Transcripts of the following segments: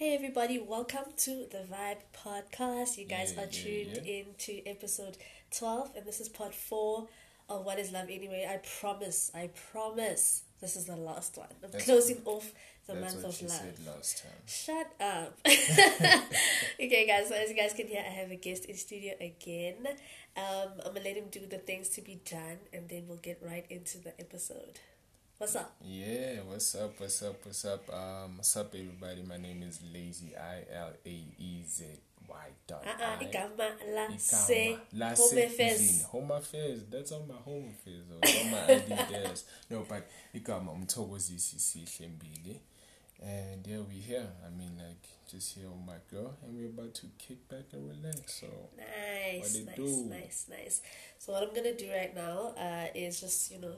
Hey everybody, welcome to the Vibe Podcast. You guys Yeah, are tuned yeah. into episode 12 and this is part 4 of What is Love Anyway. I promise, I promise this is the last one. I'm That's- closing off the month what of love. said last time. Shut up. okay, guys, so as you guys can hear, I have a guest in studio again. Um, I'm gonna let him do the things to be done and then we'll get right into the episode. What's up? Yeah, what's up? What's up? What's up? Um, what's up, everybody? My name is Lazy I L A E Z Y dot Uh uh, I. igama la Igama. se La home affairs. Home affairs. That's on my home affairs. Or it's on my ID desk. No, but igama umthokozisi sihle mbili. And yeah, we here. I mean, like, just here with my girl, and we're about to kick back and relax. So, Nice, nice, do? nice, nice. So what I'm gonna do right now uh, is just you know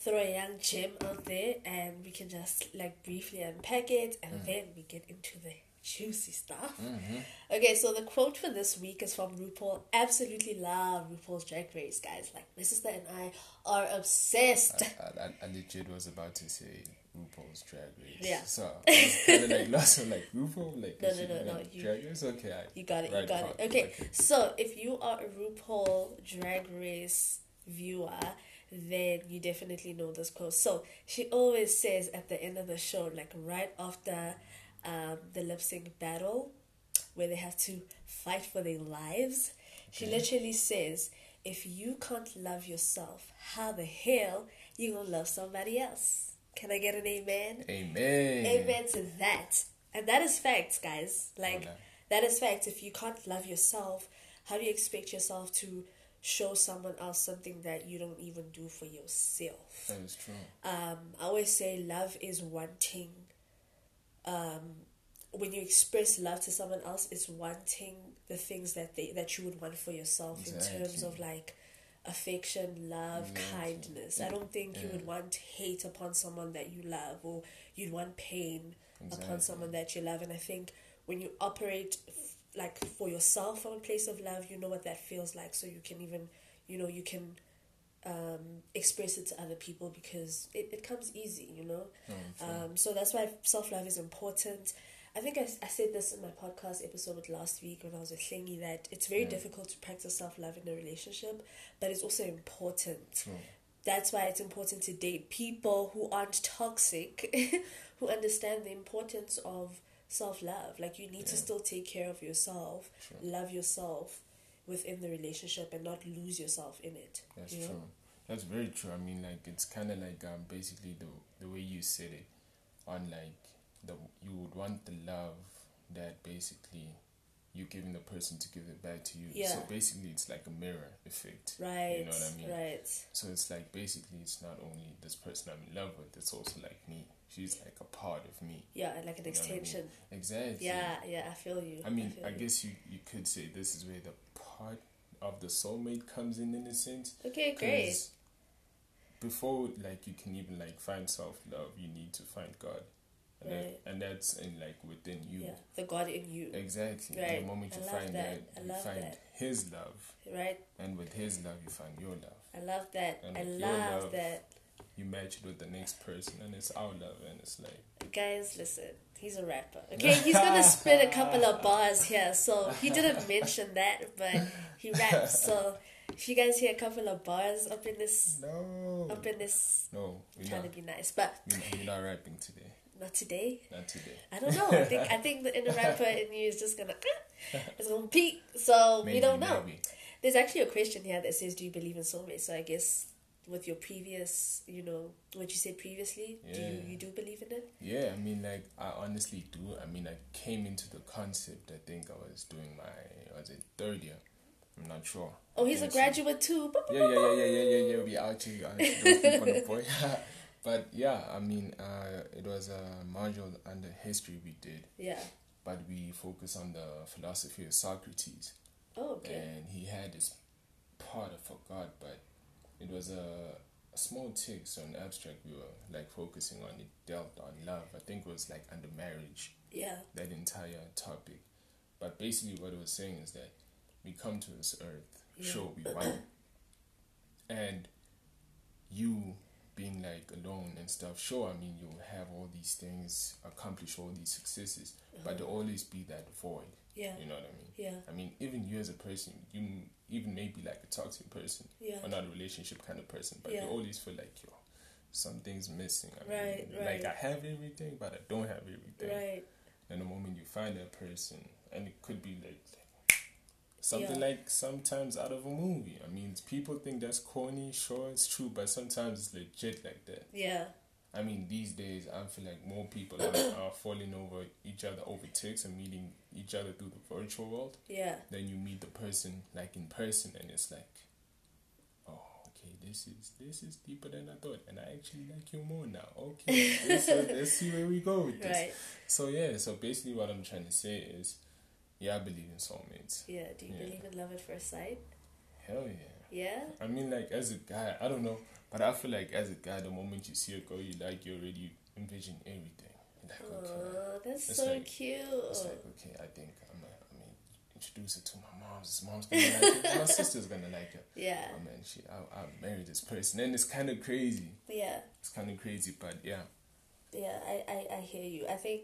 throw a young gem out there, and we can just like briefly unpack it, and Mm. then we get into the juicy stuff. mm-hmm. Okay, so the quote for this week is from RuPaul. Absolutely love RuPaul's Drag Race, guys. Like my sister and I are obsessed. I, I, I legit was about to say RuPaul's Drag Race. Yeah. So I was kind of like lost. I'm like RuPaul, like No, no, no, like no, you- Drag Race. Okay, I, You got it, you got it. Okay, okay. so if you are a RuPaul Drag Race viewer, then you definitely know this quote. So she always says at the end of the show, like right after um, the lip sync battle, where they have to fight for their lives, she Okay. literally says, if you can't love yourself, how the hell you gonna love somebody else? Can I get an amen? Amen. Amen to that. And that is facts, guys. Like, Hola. that is facts. If you can't love yourself, how do you expect yourself to show someone else something that you don't even do for yourself? That is true. Um, I always say love is wanting. Um, when you express love to someone else, it's wanting the things that they that you would want for yourself in terms of like affection, love, Exactly. kindness. I don't think you would want hate upon someone that you love, or you'd want pain upon someone that you love. And I think when you operate like for yourself from a place of love, you know what that feels like. So you can even, you know, you can um, express it to other people because it, it comes easy, you know. Oh, true. Um, so that's why self love is important. I think I, I said this in my podcast episode last week when I was with Hlengi that it's very Yeah. difficult to practice self love in a relationship, but it's also important that's why it's important to date people who aren't toxic, who understand the importance of self love. Like you need to still take care of yourself, True. love yourself within the relationship, and not lose yourself in it. That's you know? true. That's very true. I mean, like it's kind of like um, basically the the way you said it, on like the you would want the love that basically you're giving the person to give it back to you. Yeah. So basically, it's like a mirror effect. Right. You know what I mean? Right. So it's like basically it's not only this person I'm in love with, it's also like me. She's like a part of me. Yeah, like an You what I mean? extension. Exactly. Yeah, yeah, I feel you. I mean, feel I, guess you, you could say this is where the part of the soulmate comes in in a sense. Okay, great. before like you can even like find self love, you need to find God. And, Right. that, and that's in like within you. Yeah, the God in you. Exactly. And Right. the moment I you love find that. that, I you love find that. his love. Right? And with his love you find your love. I love that. And I love love- that. You match it with the next person and it's our love and it's like Guys, listen, he's a rapper. Okay, he's gonna spit a couple of bars here. So he didn't mention that, but he raps. So if you guys hear a couple of bars up in this, No up in this, No, we're trying not to be nice, but we're not rapping today. not today. Not today. I don't know. I think I think the inner rapper in you is just gonna, it's gonna peak. So Maybe, we don't know. maybe. There's actually a question here that says, "Do you believe in soulmates?" So I guess with your previous, you know, what you said previously, do you you do believe in it? Yeah, I mean, like, I honestly do. I mean, I came into the concept, I think I was doing my, was it third year? I'm not sure. Oh, he's a Yes, so- graduate too. Yeah, yeah, yeah, yeah, yeah, yeah, yeah. We out here, out here, don't sleep on the boy. but yeah, I mean, uh, it was a module under history we did, Yeah. but we focus on the philosophy of Socrates. Oh, okay. and he had this part I forgot, but it was a, a small text so in abstract we were like focusing on it dealt on love. I think it was like under marriage, Yeah. that entire topic. But basically what it was saying is that we come to this earth, Yeah. sure we want and you being like alone and stuff. Sure, I mean you'll have all these things, accomplish all these successes, but uh-huh. there'll always be that void. Yeah. You know what I mean? Yeah. I mean, even you as a person, you even maybe like a toxic person, Yeah. or not a relationship kind of person, but Yeah. you always feel like yo, something's missing. I Right, mean, Like. I have everything, but I don't have everything. Right. And the moment you find that person, and it could be like something Yeah. like sometimes out of a movie. I mean, people think that's corny. Sure, it's true, but sometimes it's legit like that. Yeah. I mean, these days, I feel like more people are, are falling over each other over text and meeting each other through the virtual world. Yeah. Then you meet the person like in person, and it's like, oh, okay, this is this is deeper than I thought, and I actually like you more now. Okay, is, let's see where we go with this. Right. So yeah, so basically, what I'm trying to say is, yeah, I believe in soulmates. Yeah. Do you Yeah. believe in love at first sight? Hell yeah. Yeah. I mean, like as a guy, I don't know, but I feel like as a guy, the moment you see a girl you like, you already envision everything. Oh, that's It's so like- cute. it's like okay, I think I'm, a, I mean, introduce it to my mom's. Mom's gonna like her. My sister's gonna like it. yeah. Oh man, she, I, I married this person, and it's kind of crazy. Yeah. It's kind of crazy, but yeah, Yeah, I, I, I hear you. I think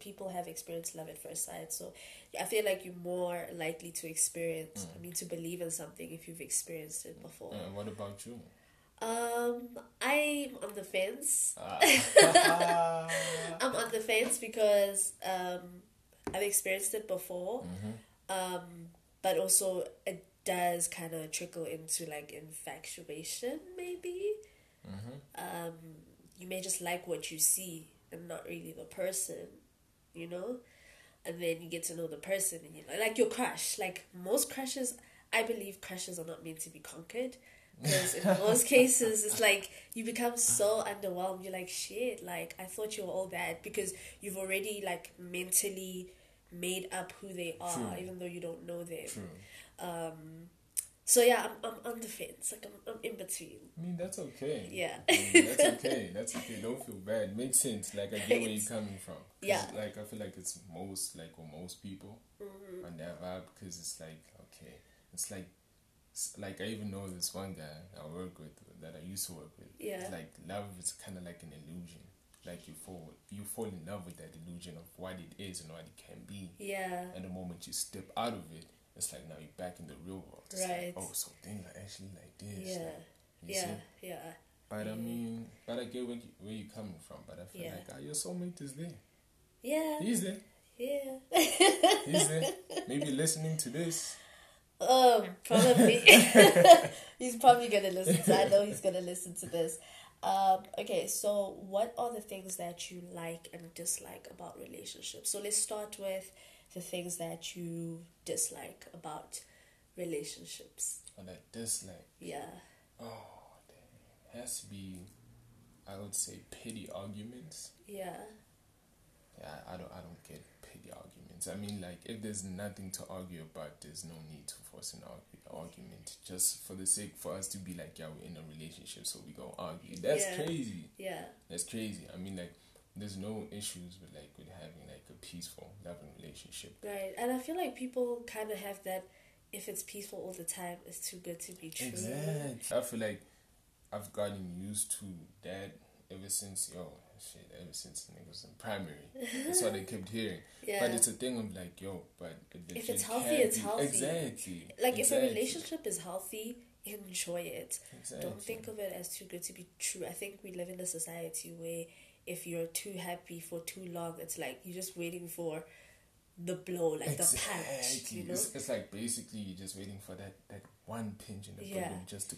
people have experienced love at first sight, so I feel like you're more likely to experience, Mm. I mean, to believe in something if you've experienced it before. Uh, what about you? Um, I'm on the fence. Ah. I'm on the fence because um, I've experienced it before, Mhm. um, but also it does kind of trickle into like infatuation, maybe. Mhm. um, you may just like what you see and not really the person, you know? And then you get to know the person and you know, like your crush. Like most crushes, I believe crushes are not meant to be conquered. Because in most cases, it's like you become so underwhelmed. You're like, shit, like I thought you were all bad because you've already like mentally made up who they are, True. even though you don't know them. True. Um, so yeah, I'm, I'm on the fence. Like I'm, I'm in between. I mean, that's okay. Yeah. I mean, that's okay. That's okay. Don't feel bad. Makes sense. Like I get where you're coming from. Yeah. Like I feel like it's most like or most people Mm-hmm. on that vibe because it's like okay, it's like like I even know this one guy I work with that I used to work with. Yeah. It's like love is kind of like an illusion. Like you fall you fall in love with that illusion of what it is and what it can be. Yeah. And the moment you step out of it, it's like now you're back in the real world. It's like, Right. oh, so things are actually like this. Yeah. like, Yeah. see? Yeah. But I mean, but I get where, you, where you're coming from. But I feel Yeah. like ah, your soulmate is there. Yeah. He's there. Yeah. He's there. Maybe listening to this. Um, probably. he's probably gonna listen to I know he's gonna listen to this. Um, okay, so what are the things that you like and dislike about relationships? So let's start with the things that you dislike about relationships. Or like dislike. Yeah. oh, damn. has to be. I would say petty arguments. Yeah. Yeah, I I don't. I don't get petty arguments. I mean, like if there's nothing to argue about, there's no need to force an argue, argument. Just for the sake for us to be like, yeah, we're in a relationship, so we gonna argue. That's Yeah. crazy. Yeah. That's crazy. I mean, like, there's no issues with like with having like a peaceful, loving relationship. Right. And I feel like people kind of have that if it's peaceful all the time, it's too good to be true. Exactly. I feel like I've gotten used to that ever since yo shit. Ever since niggas in primary, that's what I kept hearing. Yeah. But it's a thing of like yo, but If it's healthy, it's be- healthy. Exactly. like exactly. if a relationship is healthy, enjoy it. Exactly. Don't think of it as too good to be true. I think we live in a society where if you're too happy for too long, it's like you're just waiting for the blow, like the punch, you know? It's, it's like basically you're just waiting for that, that one pinch in the Yeah. just to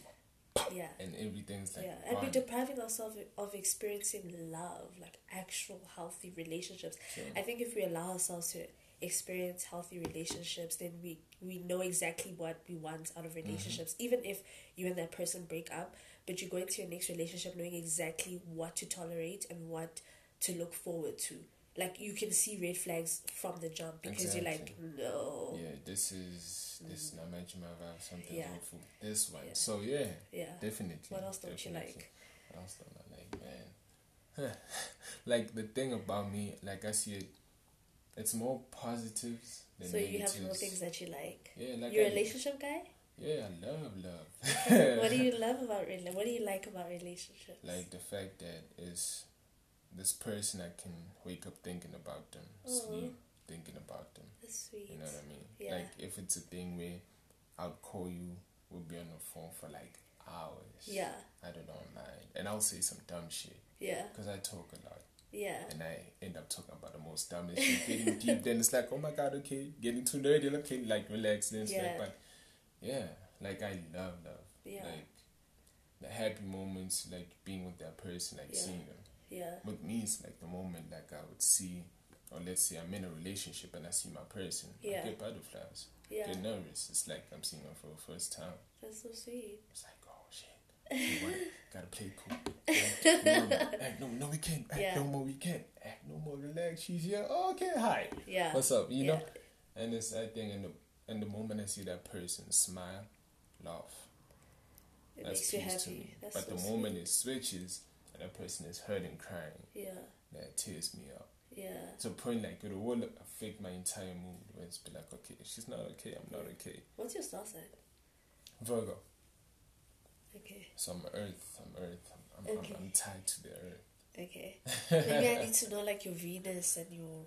Yeah. and everything's like yeah, and we're depriving ourselves of experiencing love, like actual healthy relationships. Sure. I think if we allow ourselves to experience healthy relationships, then we we know exactly what we want out of Mm-hmm. relationships. Even if you and that person break up, but you go into your next relationship knowing exactly what to tolerate and what to look forward to. Like you can see red flags from the jump because you're like, no, Yeah, this is this mm. Namajima vibe, something Yeah. hopeful. This one. Yeah. So yeah, yeah, definitely. What else don't you like? What else don't I like, man? like the thing about me, like I see it, it's more positives than So you negatives. have more things that you like. Yeah, like You're a relationship guy. Yeah, I love love. what do you love about What do you like about relationships? Like the fact that is this person I can wake up thinking about them, mm-hmm. sleep thinking about them. That's sweet. You know what I mean? Yeah. Like if it's a thing where I'll call you, we'll be on the phone for like hours. Yeah, I don't know, man. And I'll say some dumb shit yeah, because I talk a lot. yeah, And I end up talking about the most dumbest shit, getting deep. Then it's like, oh my god, okay, getting too nerdy. Okay, like relax. Then it's Yeah. like, but yeah, like I love love. yeah, Like the happy moments, like being with that person, like Yeah. seeing them. Yeah, With me, it's like the moment like I would see, or let's say I'm in a relationship and I see my person, Yeah. I get butterflies, yeah. get nervous. It's like I'm seeing them for the first time. That's so sweet. It's like, oh shit, you gotta play cool. Act, no, act, no, no, we can't. Act, Yeah. no more, we can't. Act, no more, relax. She's here. Oh, okay, hi. Yeah. What's up? You yeah. know, and it's I think in the in the moment I see that person smile, laugh, It that's makes you happy. me. That's but so the sweet. moment it switches and that person is hurting, crying, Yeah, that tears me up. yeah, To a point like it will affect my entire mood. Where it's be like, okay, she's not okay. I'm not okay. What's your star sign? Virgo. Okay, So I'm Earth. I'm Earth. I'm, I'm, Okay. I'm, I'm tied to the Earth. okay. Maybe I need to know like your Venus and your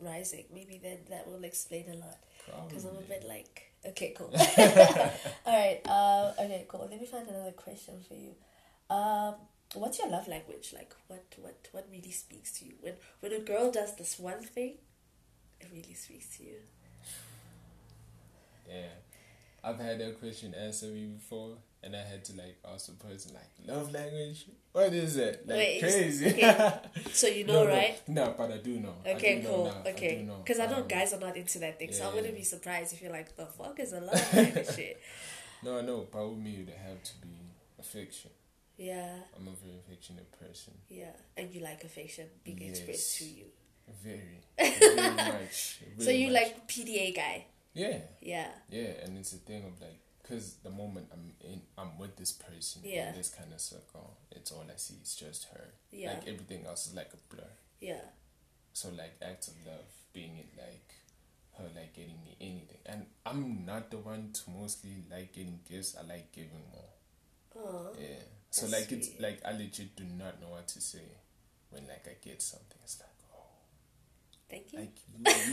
rising. Maybe then that will explain a lot. Because I'm a bit like, okay, cool. All right. Uh, okay, cool. Let me find another question for you. Um, what's your love language? Like, what, what, what really speaks to you? When, when a girl does this one thing, it really speaks to you. Yeah. I've had that question answered me before, and I had to like ask the person like, love language. What is it? Like Wait, crazy. okay. So you know, No, no. right? No, but I do know. I Okay, do know cool. now. I Okay, because I know Um, guys are not into that thing, so I wouldn't yeah. be surprised if you're like, "The fuck is a love language shit?" No, no, but with me, it have to be affection. Yeah, I'm a very affectionate person. yeah, and you like affection being expressed to you. Very, very much. so you much. like PDA guy? Yeah, Yeah, yeah, and it's a thing of like, cause the moment I'm in, I'm with this person Yeah. in this kind of circle, it's all I see. It's just her. yeah, Like everything else is like a blur. yeah, So like acts of love, being it like her like getting me anything, and I'm not the one to mostly like getting gifts. I like giving more. oh. So That's like it's like I legit do not know what to say when like I get something. It's like oh, thank you. like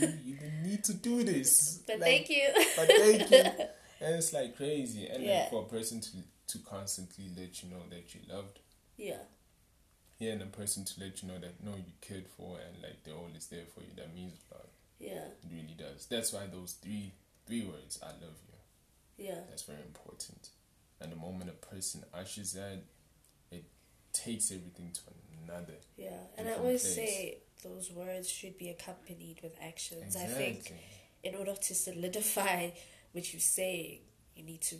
you you, you need to do this. but Like, thank you. But thank you. And it's like crazy, and Yeah. like for a person to to constantly let you know that you loved. yeah, Yeah, and a person to let you know that no, you cared for, and like they're always there for you. That means a lot. yeah, It really does. That's why those three three words, I love you, yeah, that's very important. And the moment a person ushers that, takes everything to another. yeah. And I always place. say those words should be accompanied with actions. I think in order to solidify what you say, you need to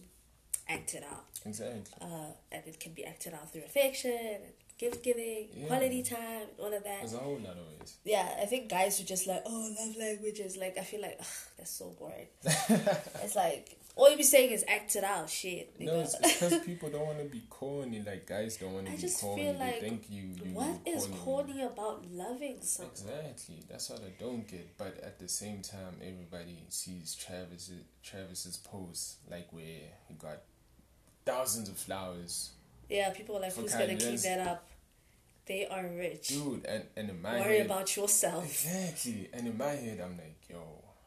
act it out. Exactly. uh, and it can be acted out through affection gift giving, Yeah. quality time, all of that. There's a whole lot of ways. Yeah, I think guys are just like, oh, love languages. Like, I feel like ugh, that's so boring. it's like all you be saying is act it out, shit. No, it's because people don't want to be corny. Like guys don't want to be just corny. they like, think you. you what is corny about loving someone? Exactly. That's what I don't get. But at the same time, everybody sees Travis Travis's post like where he got thousands of flowers, Yeah, people are like, who's gonna keep that up? They are rich. dude. And and in my Worry head, about yourself. exactly. And in my head, I'm like, yo,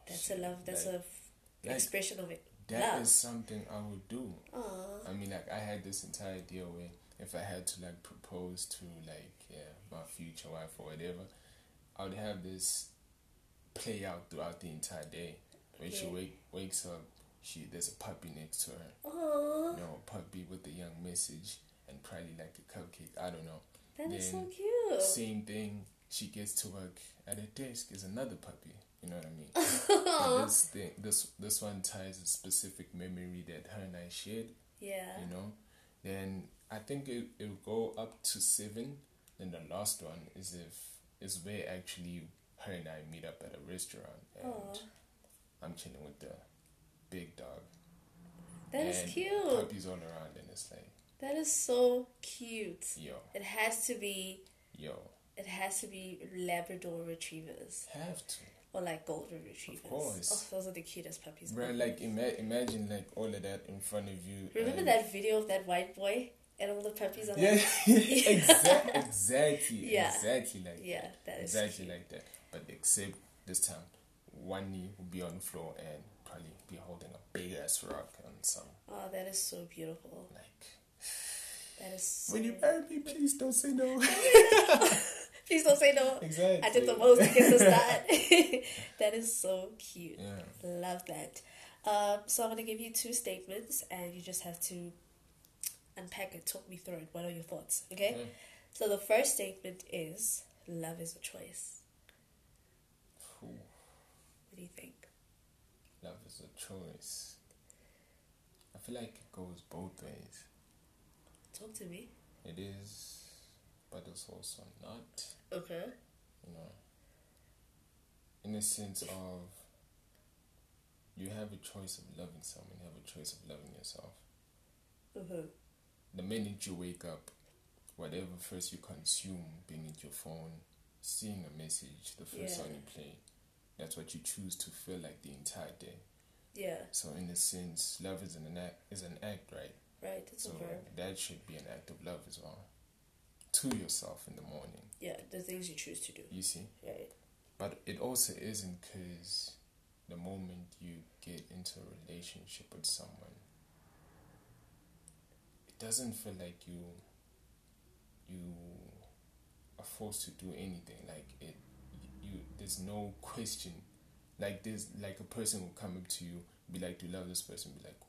That's shit, a love. That's like, a f- like, expression of it. That is something I would do. Aww. I mean, like I had this entire deal where if I had to like propose to like yeah my future wife or whatever, I would have this play out throughout the entire day. When she wake wakes up, she there's a puppy next to her. Aww. You know, a puppy with a young message and probably like a cupcake. I don't know. That is so cute. Same thing. She gets to work at a desk is another puppy. You know what I mean? but this thing, this this one ties a specific memory that her and I shared Yeah. you know then i think it, it'll go up to seven then the last one is if is where actually her and i meet up at a restaurant and Aw. i'm chilling with the big dog That is and cute. puppies all around and it's like That is so cute. yo It has to be yo it has to be Labrador retrievers Have to. Or like golden retrievers. course. Oh, those are the cutest puppies. Bro, like ima- imagine like all of that in front of you. Remember and- that video of that white boy and all the puppies are Yeah, like, exactly, exactly, Yeah. exactly like yeah, that is exactly cute. like that. But except this time, one knee will be on the floor and probably be holding a big ass rock and some Oh, that is so beautiful. like. That is so. When you marry me, please don't say no. Please don't say no. exactly. I did the most to get the start. that is so cute. Yeah. Love that. Um, so I'm gonna give you two statements, and you just have to unpack it. Talk me through it. What are your thoughts? Okay. Okay. So the first statement is love is a choice. Ooh, What do you think? love is a choice. I feel like it goes both ways. Talk to me. It is, but it's also not. Okay. you know, in the sense of you have a choice of loving someone, you have a choice of loving yourself. Mm-hmm. The minute you wake up, whatever first you consume, being it your phone, seeing a message, the first Yeah. song you play, that's what you choose to feel like the entire day. Yeah. So, in a sense, love is an act, is an act, right? Right. It's So a verb. that should be an act of love as well. To yourself in the morning, Yeah. The things you choose to do. you see. Right. But it also isn't because the moment you get into a relationship with someone, it doesn't feel like you you are forced to do anything. Like it, you there's no question. Like there's like a person will come up to you, be like, "Do you love this person?" Be like?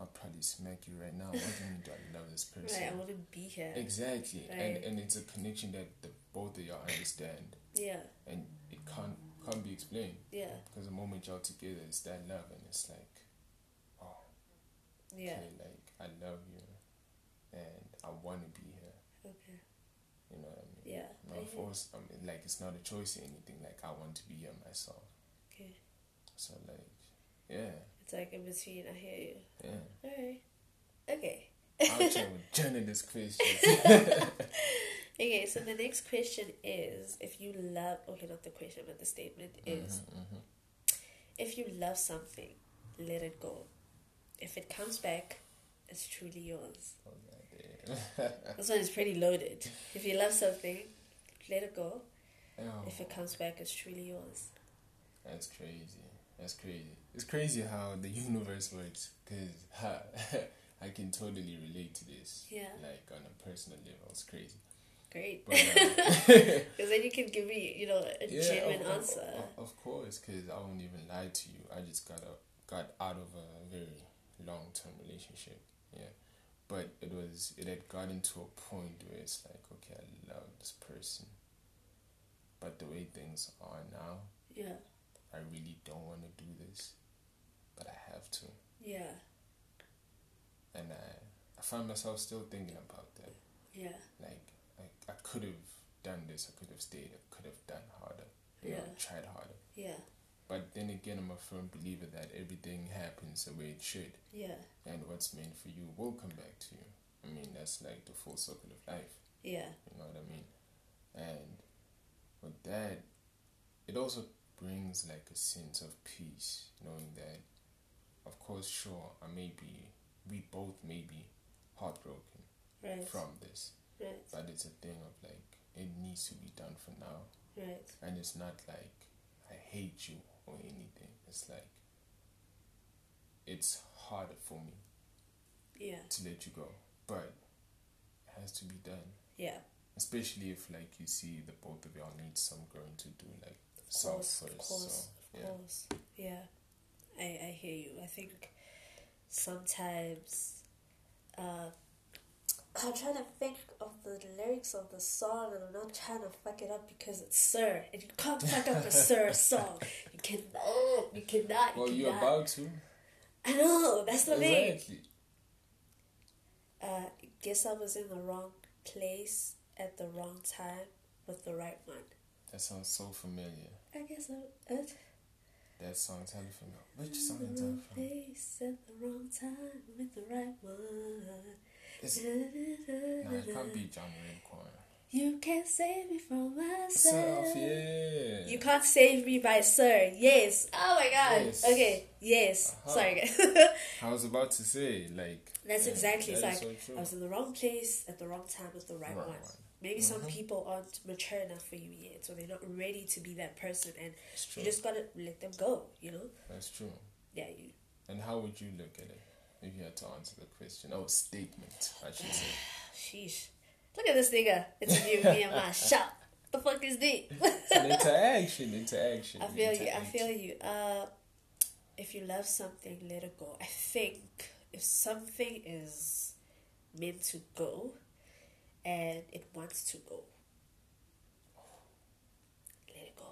I'll probably smack you right now. What do you mean? Do I love this person? Right. I wouldn't be here. Exactly, Right. and and it's a connection that the both of y'all understand Yeah. and it can't can't be explained Yeah. because the moment y'all together it's that love and it's like oh Yeah. okay, like I love you and I want to be here Okay. you know what I mean Yeah. Not force I mean like it's not a choice or anything like I want to be here myself Okay. so like yeah It's like in between. I hear you. yeah All right. Okay. I'm trying with journalist questions Okay, so the next question is if you love, okay, not the question, but the statement is Mhm, mhm. if you love something, let it go. If it comes back, it's truly yours. Oh. This one is pretty loaded. If you love something, let it go. Oh, If it comes back, it's truly yours. that's crazy that's crazy it's crazy how the universe works because I can totally relate to this Yeah. like on a personal level it's crazy Great. But, uh, Because then you can give me, you know, a yeah, genuine of, answer. Of, of course, because I won't even lie to you. I just got a, got out of a very long term relationship. Yeah, but it was it had gotten to a point where it's like, okay, I love this person, but the way things are now, Yeah. I really don't want to do this, but I have to, Yeah. and I I find myself still thinking about that. Yeah. Like, like I could have done this. I could have stayed. I could have done harder. You know, Yeah. tried harder. Yeah. But then again, I'm a firm believer that everything happens the way it should, Yeah. and what's meant for you will come back to you. I mean, that's like the full circle of life. Yeah. You know what I mean? And with that, it also brings like a sense of peace, knowing that, of course, sure, I may be, we both may be heartbroken Right. from this, Right. but it's a thing of like, it needs to be done for now. Right. And it's not like I hate you or anything. It's like it's harder for me Yeah. to let you go, but it has to be done. Yeah. Especially if like you see the both of y'all need some growing to do, like Of self course. first. Of course. So Of yeah, course. Yeah. I, I hear you. I think sometimes uh, I'm trying to think of the lyrics of the song and I'm not trying to fuck it up because it's Sir and you can't fuck up a Sir song. You cannot. You cannot. You well, you're about to. I know. That's the thing. Exactly. Uh, guess I was in the wrong place at the wrong time with the right one. That sounds so familiar. I guess I. Uh, That song's hella familiar. Which song the is that from? place at the wrong time with the right one. It's, nah, it can't be John. You can't save me from myself. Self, yeah. You can't save me by sir. Yes. Oh my god. Yes. Okay. Yes. Uh-huh. Sorry guys. I was about to say, like. That's exactly. That like so. I was in the wrong place at the wrong time with the right, Right one. one. Mm-hmm. Maybe some people aren't mature enough for you yet, so they're not ready to be that person, and you just gotta let them go. You know? That's true. Yeah. You. And how would you look at it if you had to answer the question? Oh, statement, I should say. Sheesh. Look at this nigga interviewing me in my shop. The fuck is this? It's an interaction, interaction. I feel you. I feel you. Uh, if you love something, let it go. I think if something is meant to go and it wants to go, let it go.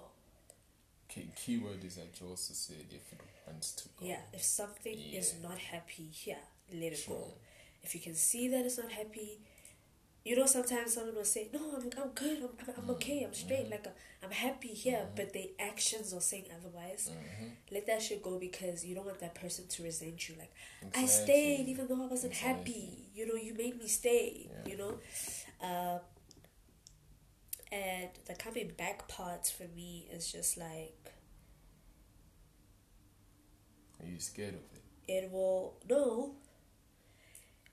Okay, keyword is like you also said if it wants to go. Yeah. If something is not happy here, let it go. If you can see that it's not happy, you know, sometimes someone will say, "No, I'm, I'm good. I'm, I'm, I'm okay. I'm straight. Like I'm, I'm happy here." But the actions are saying otherwise. Mm-hmm. Let that shit go because you don't want that person to resent you. Like I stayed even though I wasn't Exactly. happy. You know, you made me stay. Yeah. You know, uh, and the coming back part for me is just like Are you scared of it? it will no.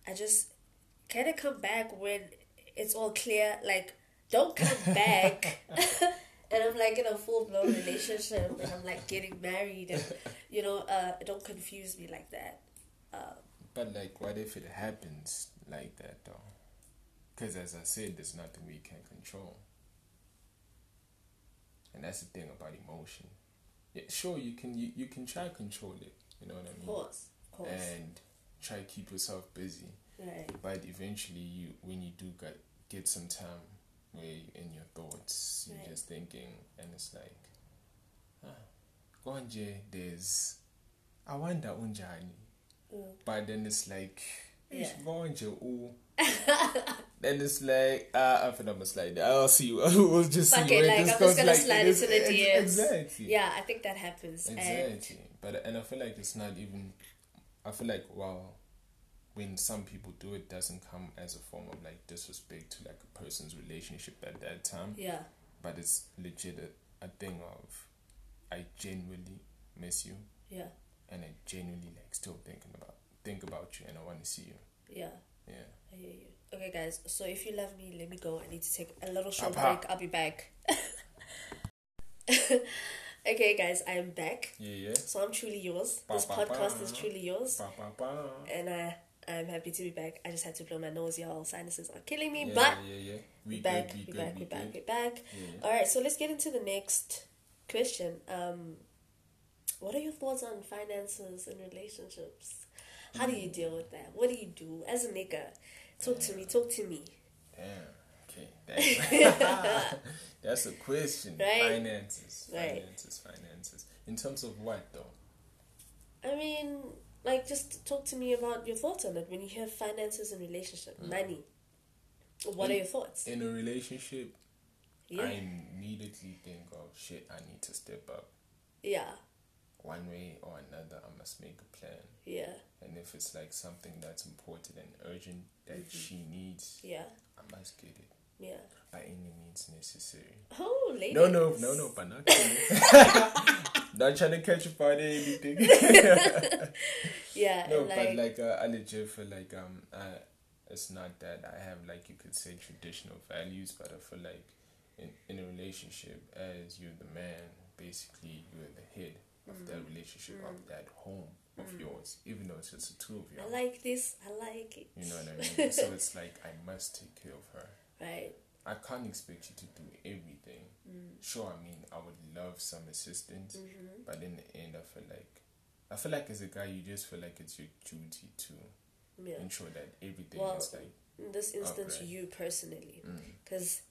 I just kind of come back when it's all clear. Like, don't come back. and I'm like in a full blown relationship, and I'm like getting married, and you know, uh, don't confuse me like that. Uh, But like, what if it happens like that though? Because as I said, there's nothing we can control, and that's the thing about emotion. Yeah, sure, you can you, you can try control it. You know what I of mean? course, of course, And try keep yourself busy. Right? But eventually, you when you do get get some time where you in your thoughts, you're Right. just thinking, and it's like, ah, konje, there's, I wonder unjani. Mm. But then it's like, Yeah. konje ooh. then it's like, ah, I feel I'm a slide. I'll see you. We'll just see it, like, I'm just gonna like, slide into the DMs. Exactly. Yeah, I think that happens. And Exactly. But and I feel like it's not even. I feel like well, when some people do it, doesn't come as a form of like disrespect to like a person's relationship at that time. yeah, But it's legit a, a thing of, I genuinely miss you, yeah, and I genuinely like still thinking about think about you, and I want to see you. yeah. Yeah. I hear you. Okay, guys. So if you love me, let me go. I need to take a little short Papa. break. I'll be back. okay, guys. I am back. Yeah. Yeah. So I'm truly yours. Ba, This ba, podcast ba. is truly yours, and I I'm happy to be back. I just had to blow my nose, y'all. Sinuses are killing me, Yeah, but yeah, yeah. We we back, good, we we good, back, we back, we back. All right, so let's get into the next question. Um, what are your thoughts on finances and relationships? How do you deal with that? What do you do as a nigga? Talk to me. Talk to me. Damn. Okay. That's, that's a question. Right. Finances. Right. Finances. Finances. In terms of what though? I mean, like, just talk to me about your thoughts on it. When you hear finances and relationship, money, what are your thoughts? In a relationship, Yeah, I immediately think of shit. I need to step up. yeah, One way or another, I must make a plan. yeah, And if it's like something that's important and urgent that Mm-hmm. she needs, yeah, I must get it yeah. by any means necessary. Oh, ladies. No, no, no, no, but not not trying to catch you by anything. Yeah, no, and but like, like uh, I legit feel like um, uh, it's not that I have like you could say traditional values, but I feel like in in a relationship, as you're the man, basically you're the head of that Mm. relationship, of that home of yours, even though it's just the two of you. I like this. I like it. you know what I mean? so it's like I must take care of her. Right. I can't expect you to do everything. Mm. Sure, I mean I would love some assistance, Mm-hmm. but in the end, I feel like I feel like as a guy, you just feel like it's your duty to Yeah. ensure that everything Well, is like In this instance, Okay. you personally, mm, because.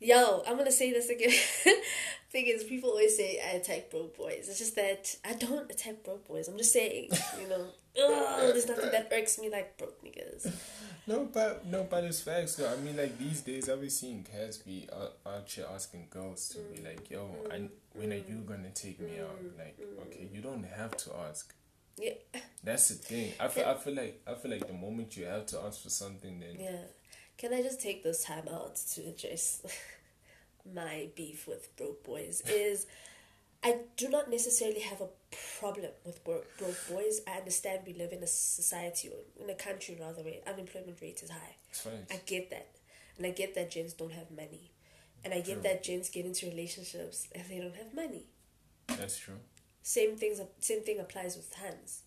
Yo, I'm gonna say this again. Thing is, people always say I attack broke boys. It's just that I don't attack broke boys. I'm just saying, you know, ugh, there's nothing that irks me like broke niggas. no, but no, but it's facts though. I mean, like these days, I've been seeing cats be out, here asking girls to be like, "Yo, I, mm-hmm. when are you mm-hmm. gonna take me out?" Mm-hmm. Like, okay, you don't have to ask. Yeah, That's the thing. I feel, I feel like I feel like the moment you have to ask for something, then yeah. Can I just take this time out to address my beef with broke boys? Is I do not necessarily have a problem with broke, broke boys. I understand we live in a society or in a country rather where unemployment rate is high. Fine. I get that. And I get that gents don't have money. And I get True. that gents get into relationships and they don't have money. That's true. Same things same thing applies with hands.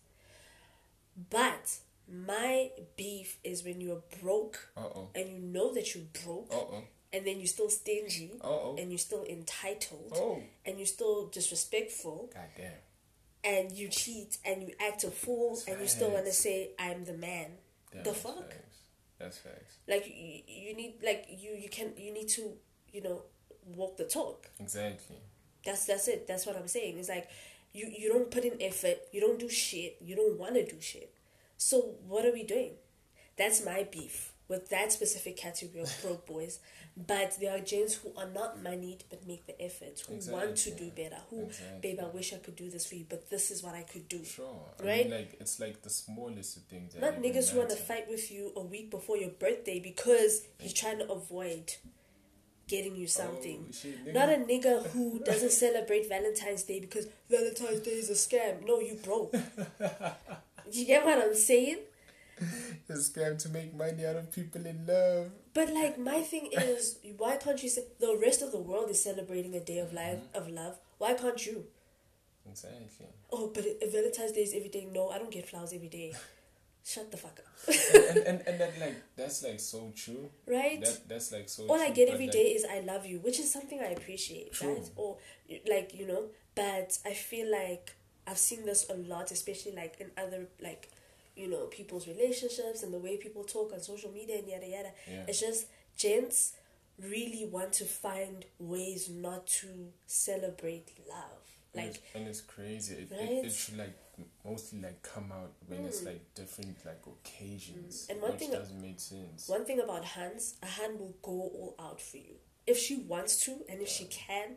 But my beef is when you're broke Uh oh. and you know that you're broke Uh oh. and then you're still stingy Uh oh. and you're still entitled Oh. and you're still disrespectful God damn. and you cheat and you act a fool and you still want to say I'm the man. Damn, The that's fuck? Facts. That's facts. Like you, you need like you you can you need to you know walk the talk. Exactly. That's that's it. That's what I'm saying. It's like you you don't put in effort. You don't do shit. You don't want to do shit. So what are we doing? That's my beef with that specific category of broke boys. But there are gents who are not moneyed but make the effort, who want to do better. Who, Exactly. babe, I wish I could do this for you, but this is what I could do. Sure. I Right? mean, like it's like the smallest of things. That Not niggas who want to fight with you a week before your birthday because he's trying to avoid getting you something. Oh, shit. Not a nigga who doesn't celebrate Valentine's Day because Valentine's Day is a scam. No, you broke. you get what I'm saying? a scam to make money out of people in love. But like my thing is, why can't you say the rest of the world is celebrating a day of life mm-hmm. of love? Why can't you? Exactly. Oh, but Valentine's Day is every day. No, I don't get flowers every day. Shut the fuck up, and, and, and, and that like that's like so true. right? That that's like so. all I get every like, day is I love you, which is something I appreciate, True. right? Or like you know, but I feel like I've seen this a lot, especially like in other like you know people's relationships and the way people talk on social media and yada yada. Yeah. It's just gents really want to find ways not to celebrate love, and like it's, and it's crazy. It, Right? it, it should like mostly like come out when it's like different like occasions, Mm. And one which thing- doesn't make sense. One thing about Hans, a Han will go all out for you. If she wants to and if she can,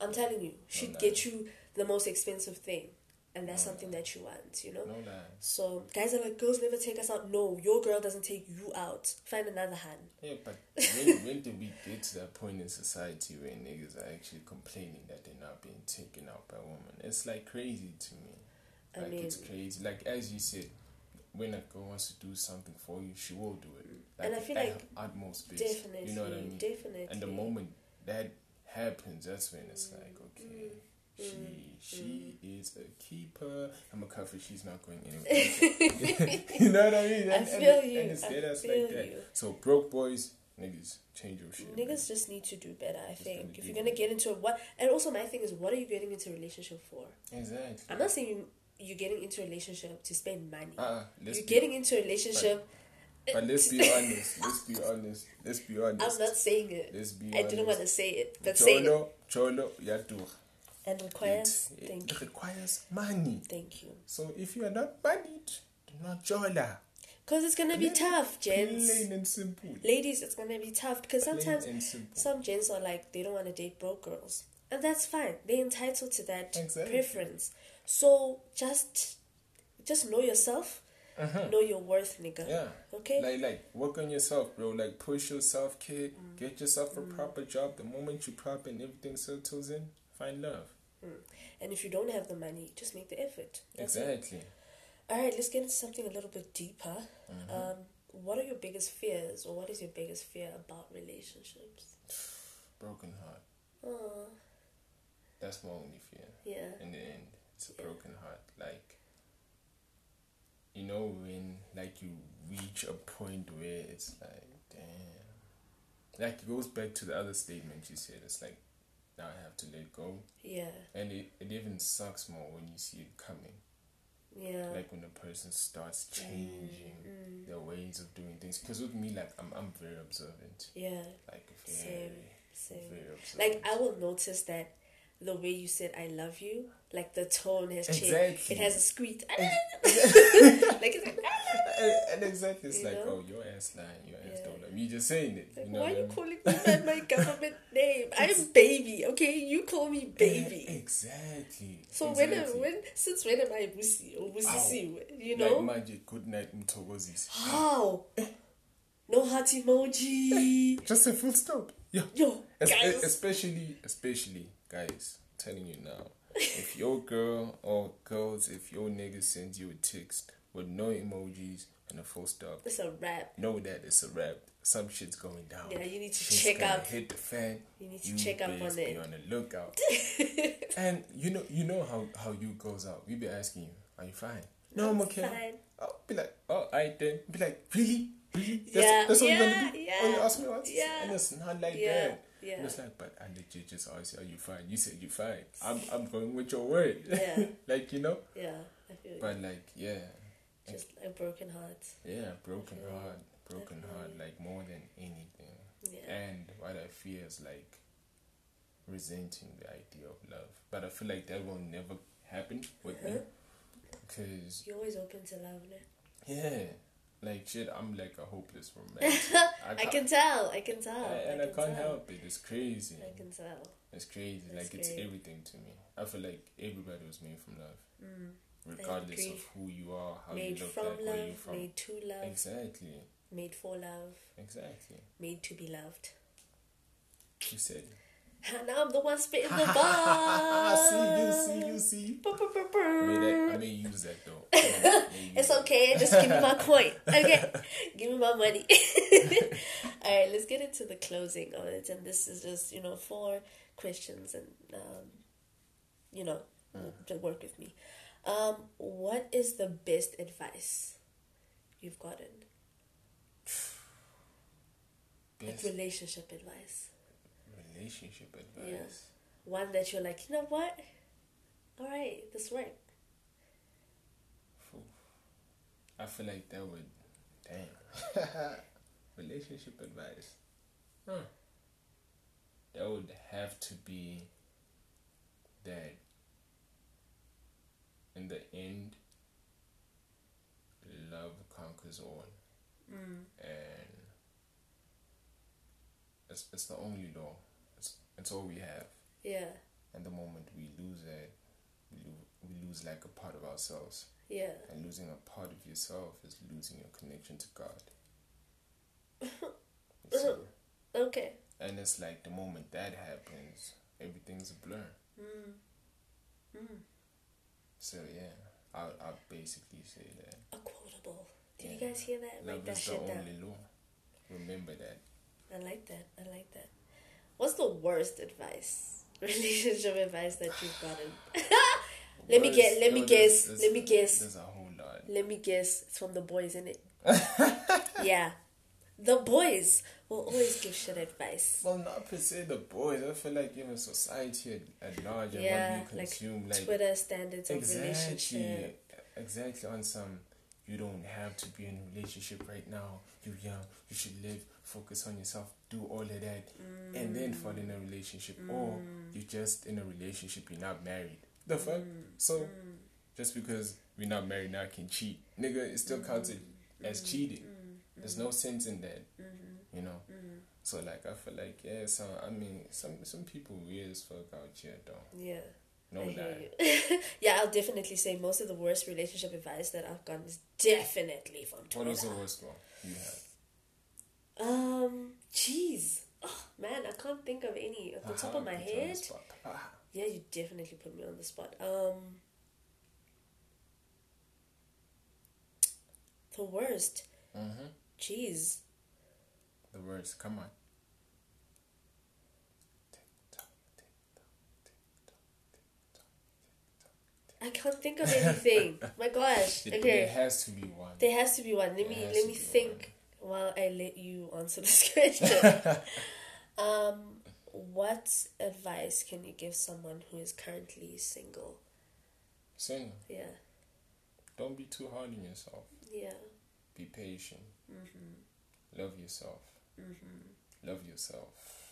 I'm telling you, she'd get you the most expensive thing. And that's mm. something that you want, you know? No. So guys are like, girls never take us out. No, your girl doesn't take you out. Find another hand. Yeah, but when, when did we get to that point in society where niggas are actually complaining that they're not being taken out by women? It's like crazy to me. I Like it's crazy. Like as you said, when a girl wants to do something for you, she will do it. Mm. Like And I feel at like her utmost best. Definitely. You know what I mean? Definitely. And the moment that happens, that's when it's like, mm. okay, Mm. she she mm. is a keeper. I'm a cover. She's not going anywhere. you know what I mean? I And, feel and, you. And it's I feel like that. you. So broke boys, niggas, change your shit. man. Niggas just need to do better, I think. If you're gonna get into a what and also my thing is what are you getting into a relationship for? Exactly. I'm not saying you you're getting into a relationship to spend money. Uh-uh, let's you're be- getting into a relationship But let's be uh, honest. Let's be honest. Let's be honest. I'm not saying it. Let's be I didn't want to say it, but say it. Cholo, cholo, yadur. And requires. It, it requires money. Thank you. So if you are not moneyed, do not chola. Because it's gonna be tough, gents. Plain and simple. Ladies, it's gonna be tough because sometimes some gents are like they don't want to date broke girls, and that's fine. They're entitled to that Exactly. preference. So just, just know yourself. Know your worth, nigga. Uh-huh. Yeah. Okay. Like, like, work on yourself, bro. Like, push yourself, kid. Mm. Get yourself a proper job. The moment you prop and everything settles in, find love. and if you don't have the money, just make the effort. That's it. exactly. All right, let's get into something a little bit deeper. Mm-hmm. Um, what are your biggest fears, or what is your biggest fear about relationships? Broken heart. Oh, That's my only fear. yeah. In the end, it's a broken heart. Like, you know, when like you reach a point where it's like, damn. Like it goes back to the other statement you said. It's like, now I have to let go, Yeah, and it, it even sucks more when you see it coming. yeah. Like when a person starts changing Mm, their ways of doing things. Because with me, like I'm I'm very observant. yeah, Like Same, very, same. very observant. Like I will notice that the way you said "I love you," like the tone has changed. Exactly. It has a squeak. like it's like, and, and exactly, it's You like, know? oh, your ass lying, your ass Yeah. You just saying it. like, you know why are you I mean? calling me by my government name? I'm baby. Okay, you call me baby. Eh, Exactly. So exactly. when when since when am I Busi or Busisiwe? You Like know magic, good night, Mthokozisi. how? No heart emoji. Eh, just a full stop. Yeah. Yo, Es- eh, guys. especially, especially, guys, I'm telling you now, if your girl or girls, if your nigga sends you a text with no emojis and a full stop, It's a wrap. know that it's a wrap. Some shit's going down. Yeah, you need to Shit's check up. Hit the fan. You need to check up on Be on the lookout. and you know, you know how how you goes out. We be asking you, "Are you fine?" No, I'm okay. fine. I'll be like, "Oh, I then." Be like, "Really? Really? That's, Yeah, that's what yeah, you're gonna do?" yeah, When you ask me what? yeah. And it's not like Yeah, that. yeah. And it's like, but I legit just asked you, "Are you fine?" You said you fine. I'm I'm going with your word. Yeah. like you know. Yeah, I feel you. But like, yeah, Just a broken heart. yeah, broken Yeah. heart, broken heart, like more than anything. Yeah. And what I fear is like resenting the idea of love. But I feel like that will never happen with me. Because, You're always open to love, ne? yeah, like shit, I'm like a hopeless romantic. I can't- can tell. I can tell. I- and I, can can't tell. help it. It's crazy. I can tell. It's crazy. That's like, it's everything to me. I feel like everybody was made from love. Mm. Regardless of who you are, how Made you look from like, where you're from. made to love, Exactly. made for love, Exactly. made to be loved. You said it. now I'm the one spitting the bars. see you, see you, see. Brr, brr, brr, I may, that, I may use that though. I may- may use It's okay. Just give me my coin. Okay, give me my money. All right, let's get into the closing of it, and this is just you know four questions, and um, you know, to work with me. Um, what is the best advice you've gotten? Like Best relationship advice. relationship advice. Yes. One that you're like, you know what? All right, this worked. I feel like that would, damn. relationship advice. Huh. That would have to be that in the end, love conquers all. Mm. And it's, it's the only law. It's, it's all we have. Yeah, And the moment we lose it, we lose, we lose like a part of ourselves. yeah. And losing a part of yourself is losing your connection to God. See? Okay. and it's like the moment that happens, everything's a blur. Mm. Mm. So yeah, I'll, I'll basically say that A quotable. Did you guys hear that? Write love that is the shit down. law. Remember that. I like that. I like that. What's the worst advice, relationship advice that you've gotten? let me get. Let me no, guess. there's- Let me guess. There's a whole lot. Let me guess. It's from the boys, in it. yeah, the boys will always give shit advice. Well, not per se the boys. I feel like even society at, at large and Yeah, what we like consume, like, Twitter standards of exactly, relationship. exactly on some. You don't have to be in a relationship right now. You're young. You should live. Focus on yourself. Do all of that, and then mm. fall in a relationship. Mm. Or you're just in a relationship. You're not married. The fuck. Mm. So just because we're not married now, I can cheat, nigga. It's still counted as cheating. There's no sense in that. You know. So like I feel like yeah. So I mean, some some people weird as fuck out here though. Yeah. No lie. yeah, I'll definitely say most of the worst relationship advice that I've gotten is definitely from What was the worst one you had? Um, jeez. Oh, man, I can't think of any off the top of my put you on the head. Ah. Yeah, you definitely put me on the spot. Um, the worst. Mhm. Jeez. The words. Come on. I can't think of anything. My gosh. It, Okay. There has to be one. There has to be one. Let There me let me think while I let you answer this question. um, what advice can you give someone who is currently single? Single. Yeah, Don't be too hard on yourself. yeah, Be patient. Mm-hmm. Love yourself. Mm-hmm. Love yourself.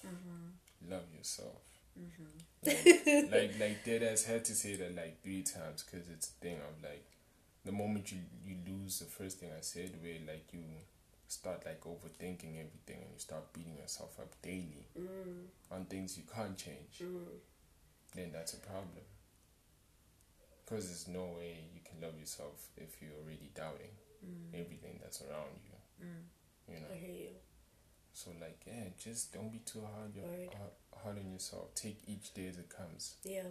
Mm-hmm. Love yourself. Mm-hmm. Like, like, like dead ass had to say that like three times because it's a thing of like the moment you you lose the first thing I said where like you start like overthinking everything and you start beating yourself up daily Mm. on things you can't change, mm. then that's a problem. Because there's no way you can love yourself if you're already doubting mm. everything that's around you. Mm. You know. I hear you. So like, yeah, just don't be too hard your, hard, hard on yourself. Take each day as it comes Yeah,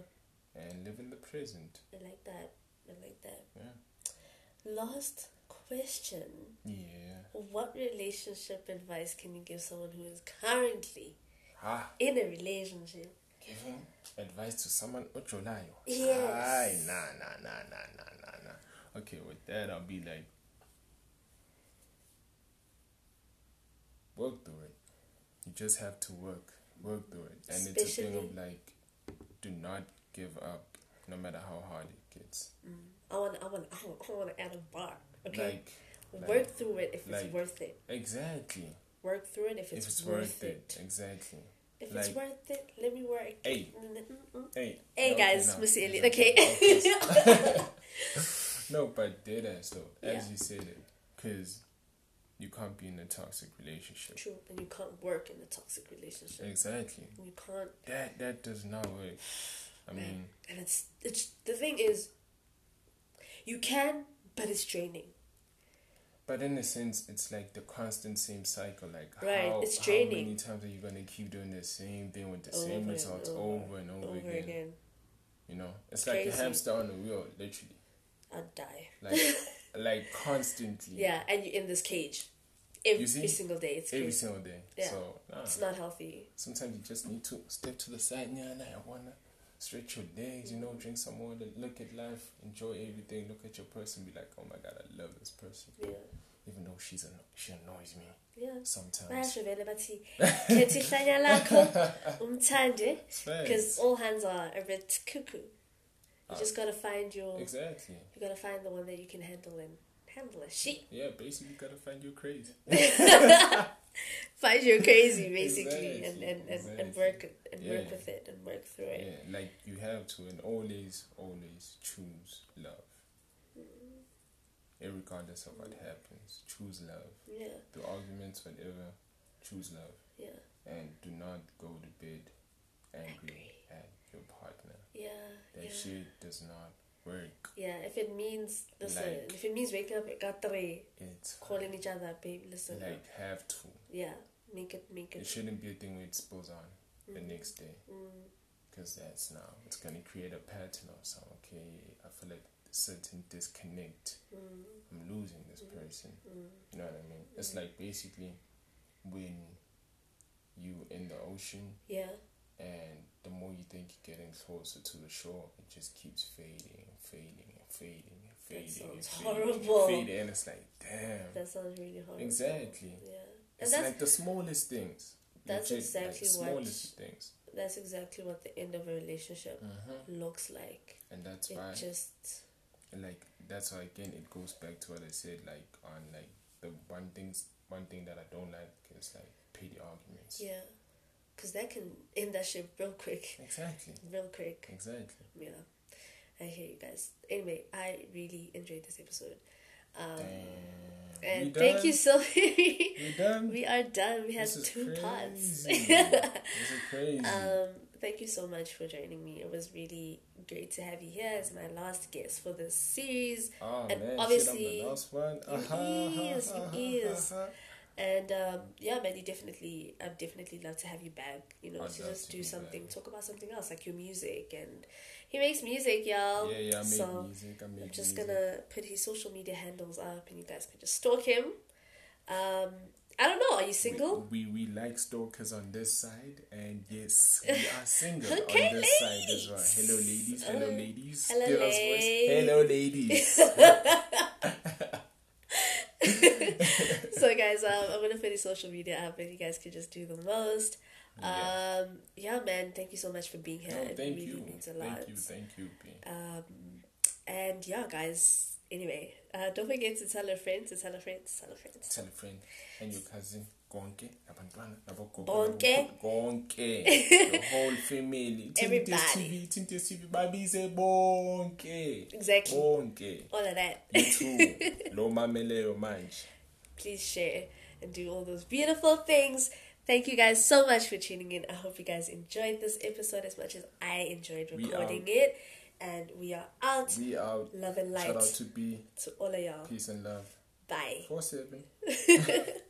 and live in the present. I like that. I like that. Yeah. Last question. Yeah. What relationship advice can you give someone who is currently Ah, in a relationship? giving advice to someone ojolayo. Yes. Aye, nah, nah, nah, nah, nah, nah, nah. Okay, with that, I'll be like, work through it. You just have to work, work through it, and it's a thing of like, do not give up, no matter how hard it gets. Mm. I want, I want, I want, I want to add a bar. Okay, Like, work through it if it's worth it. exactly. Work through it if it's, if it's worth, it. exactly. If Like- it's worth it, let me work. Hey. Mm-mm. Hey, Hey no, guys, no, Missy it's Elliott. Okay. okay. no, but dead ass though, as Yeah. you said it, because you can't be in a toxic relationship. True, and you can't work in a toxic relationship. Exactly. You can't, That that does not work. I Man. mean, and it's it's the thing is, you can, but it's draining. but in a sense, it's like the constant same cycle. Like Right, how, it's how draining. many times are you gonna keep doing the same thing with the Over same results over, over and over, Over again? again, You know, it's like a hamster on a wheel, literally. I'd die. Like like constantly. Yeah, and you're in this cage every see? single day. It's Every crazy. single day. Yeah. So nah. It's not healthy. Sometimes you just need to step to the side. Yeah, nah, I wanna stretch your legs. You know, drink some water, look at life, enjoy everything. Look at your person, be like, oh my god, I love this person, Yeah, even though she's anno- she annoys me yeah. sometimes. bayasho vele bathi khetha ihlanya lakho umthande because all hands are a bit cuckoo you just gotta find your exactly. you gotta find the one that you can handle and handle a shit Yeah, basically, you gotta find your crazy. find your crazy basically and, Exactly, and, and, and exactly. work it- and work with it and work through it Yeah, like you have to, and always, always choose love. Mm-hmm. Regardless of what happens, choose love. yeah The arguments, whatever, choose love. yeah and do not go to bed angry Angry. at your partner. Yeah That yeah shit does not work. yeah if it means listen Like- if it means waking up at three It's calling each other babe listen like have to. yeah make it make It it shouldn't be a thing where it spills on the Mm. next day mm, because that's now it's gonna create a pattern of some. Okay, I feel like certain disconnect. mm, I'm losing this person. mm. You know what I mean? It's like basically when you in the ocean yeah and the more you think you're getting closer to the shore, it just keeps fading and fading and fading and fading and sounds fading horrible. and fading, and it's like, damn, that sounds really horrible exactly. yeah and It's that's like the smallest things. that's Legit, like, exactly what- smallest things. that's exactly what the end of a relationship hmm looks like. And that's It why, just like, that's why again, it goes back to what I said, like on like the one things, one thing that I don't like is like petty arguments. yeah, because that can end that shit real quick, Exactly. real quick. Exactly. Yeah, I hear you guys. Anyway, I really enjoyed this episode. Um, Damn. and We thank done? you so. We done. we are done. We had is two parts. crazy. this is crazy. Um, thank you so much for joining me. It was really great to have you here as my last guest for this series. Oh And man, obviously, shit, I'm the last one. Uh-huh, is, you uh-huh, is. uh-huh. And um, yeah, man, you definitely, I'd definitely love to have you back. You know, I'd to just to do something, back. talk about something else, like your music. And he makes music, y'all. Yeah, yeah, I make so music. I make I'm just music. gonna put his social media handles up, and you guys can just stalk him. Um, I don't know. Are you single? We, we we like stalkers on this side, and yes, we are single Okay, on this side as well. Hello, ladies. Hello, Uh, ladies. hello, ladies. Hello, ladies. guys, um, I'm gonna put his social media up, and you guys can just do the most. yeah. Um, yeah, man. Thank you so much for being here. No, it thank really you. means a lot. Thank you. Thank you. B. Um, and yeah, guys. Anyway, uh, don't forget to tell a friend, to tell a friend, to tell a friend. Tell a friend and your cousin. Konke abantwana nabogogo Bonke. konke the whole family Everybody. TV Tintes TV babize bonke Exactly. bonke All of that. you too lo mameleyo manje Please share and do all those beautiful things. Thank you guys so much for tuning in. I hope you guys enjoyed this episode as much as I enjoyed recording it. And we are out. we out Love and light shout out to B to all of y'all. peace and love Bye. 4-7